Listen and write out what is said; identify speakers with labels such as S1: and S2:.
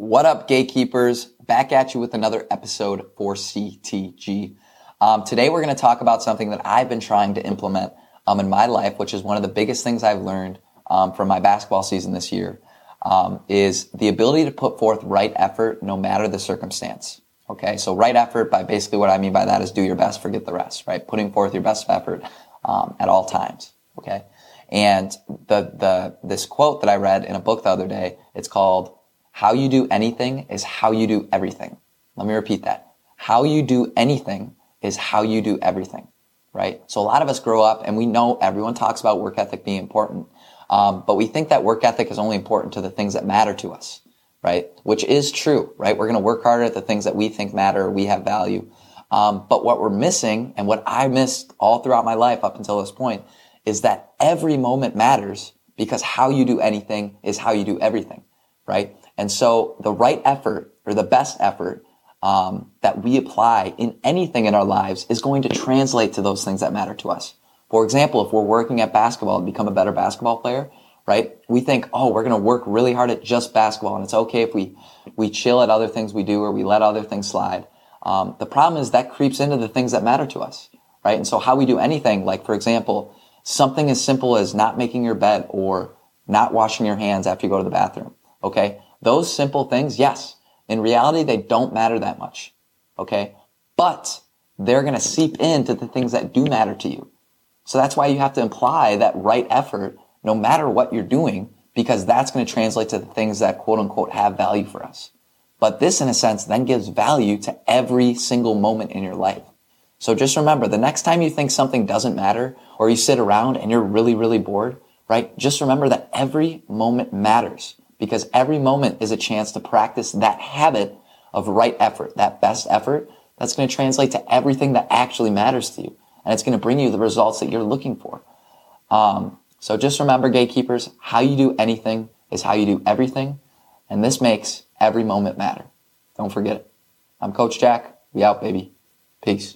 S1: What up, gatekeepers? Back at you with another episode for CTG. Um, today, we're going to talk about something that I've been trying to implement um, in my life, which is one of the biggest things I've learned um, from my basketball season this year, um, is the ability to put forth right effort no matter the circumstance. Okay, so right effort, by basically what I mean by that is do your best, forget the rest, right? Putting forth your best effort um, at all times. Okay, and the the this quote that I read in a book the other day, it's called how you do anything is how you do everything. Let me repeat that. How you do anything is how you do everything, right? So a lot of us grow up and we know everyone talks about work ethic being important. Um, but we think that work ethic is only important to the things that matter to us, right? Which is true, right? We're going to work harder at the things that we think matter, we have value. Um, but what we're missing and what I missed all throughout my life up until this point is that every moment matters because how you do anything is how you do everything, right? And so the right effort or the best effort um, that we apply in anything in our lives is going to translate to those things that matter to us. For example, if we're working at basketball to become a better basketball player, right? We think, oh, we're going to work really hard at just basketball, and it's okay if we we chill at other things we do or we let other things slide. Um, the problem is that creeps into the things that matter to us, right? And so how we do anything, like for example, something as simple as not making your bed or not washing your hands after you go to the bathroom. Okay, those simple things, yes, in reality, they don't matter that much. Okay? But they're going to seep into the things that do matter to you. So that's why you have to imply that right effort no matter what you're doing, because that's going to translate to the things that quote unquote have value for us. But this, in a sense, then gives value to every single moment in your life. So just remember, the next time you think something doesn't matter, or you sit around and you're really, really bored, right? Just remember that every moment matters because every moment is a chance to practice that habit of right effort, that best effort that's going to translate to everything that actually matters to you. And it's going to bring you the results that you're looking for. Um, so just remember, gatekeepers, how you do anything is how you do everything. And this makes every moment matter. Don't forget it. I'm Coach Jack. We out, baby. Peace.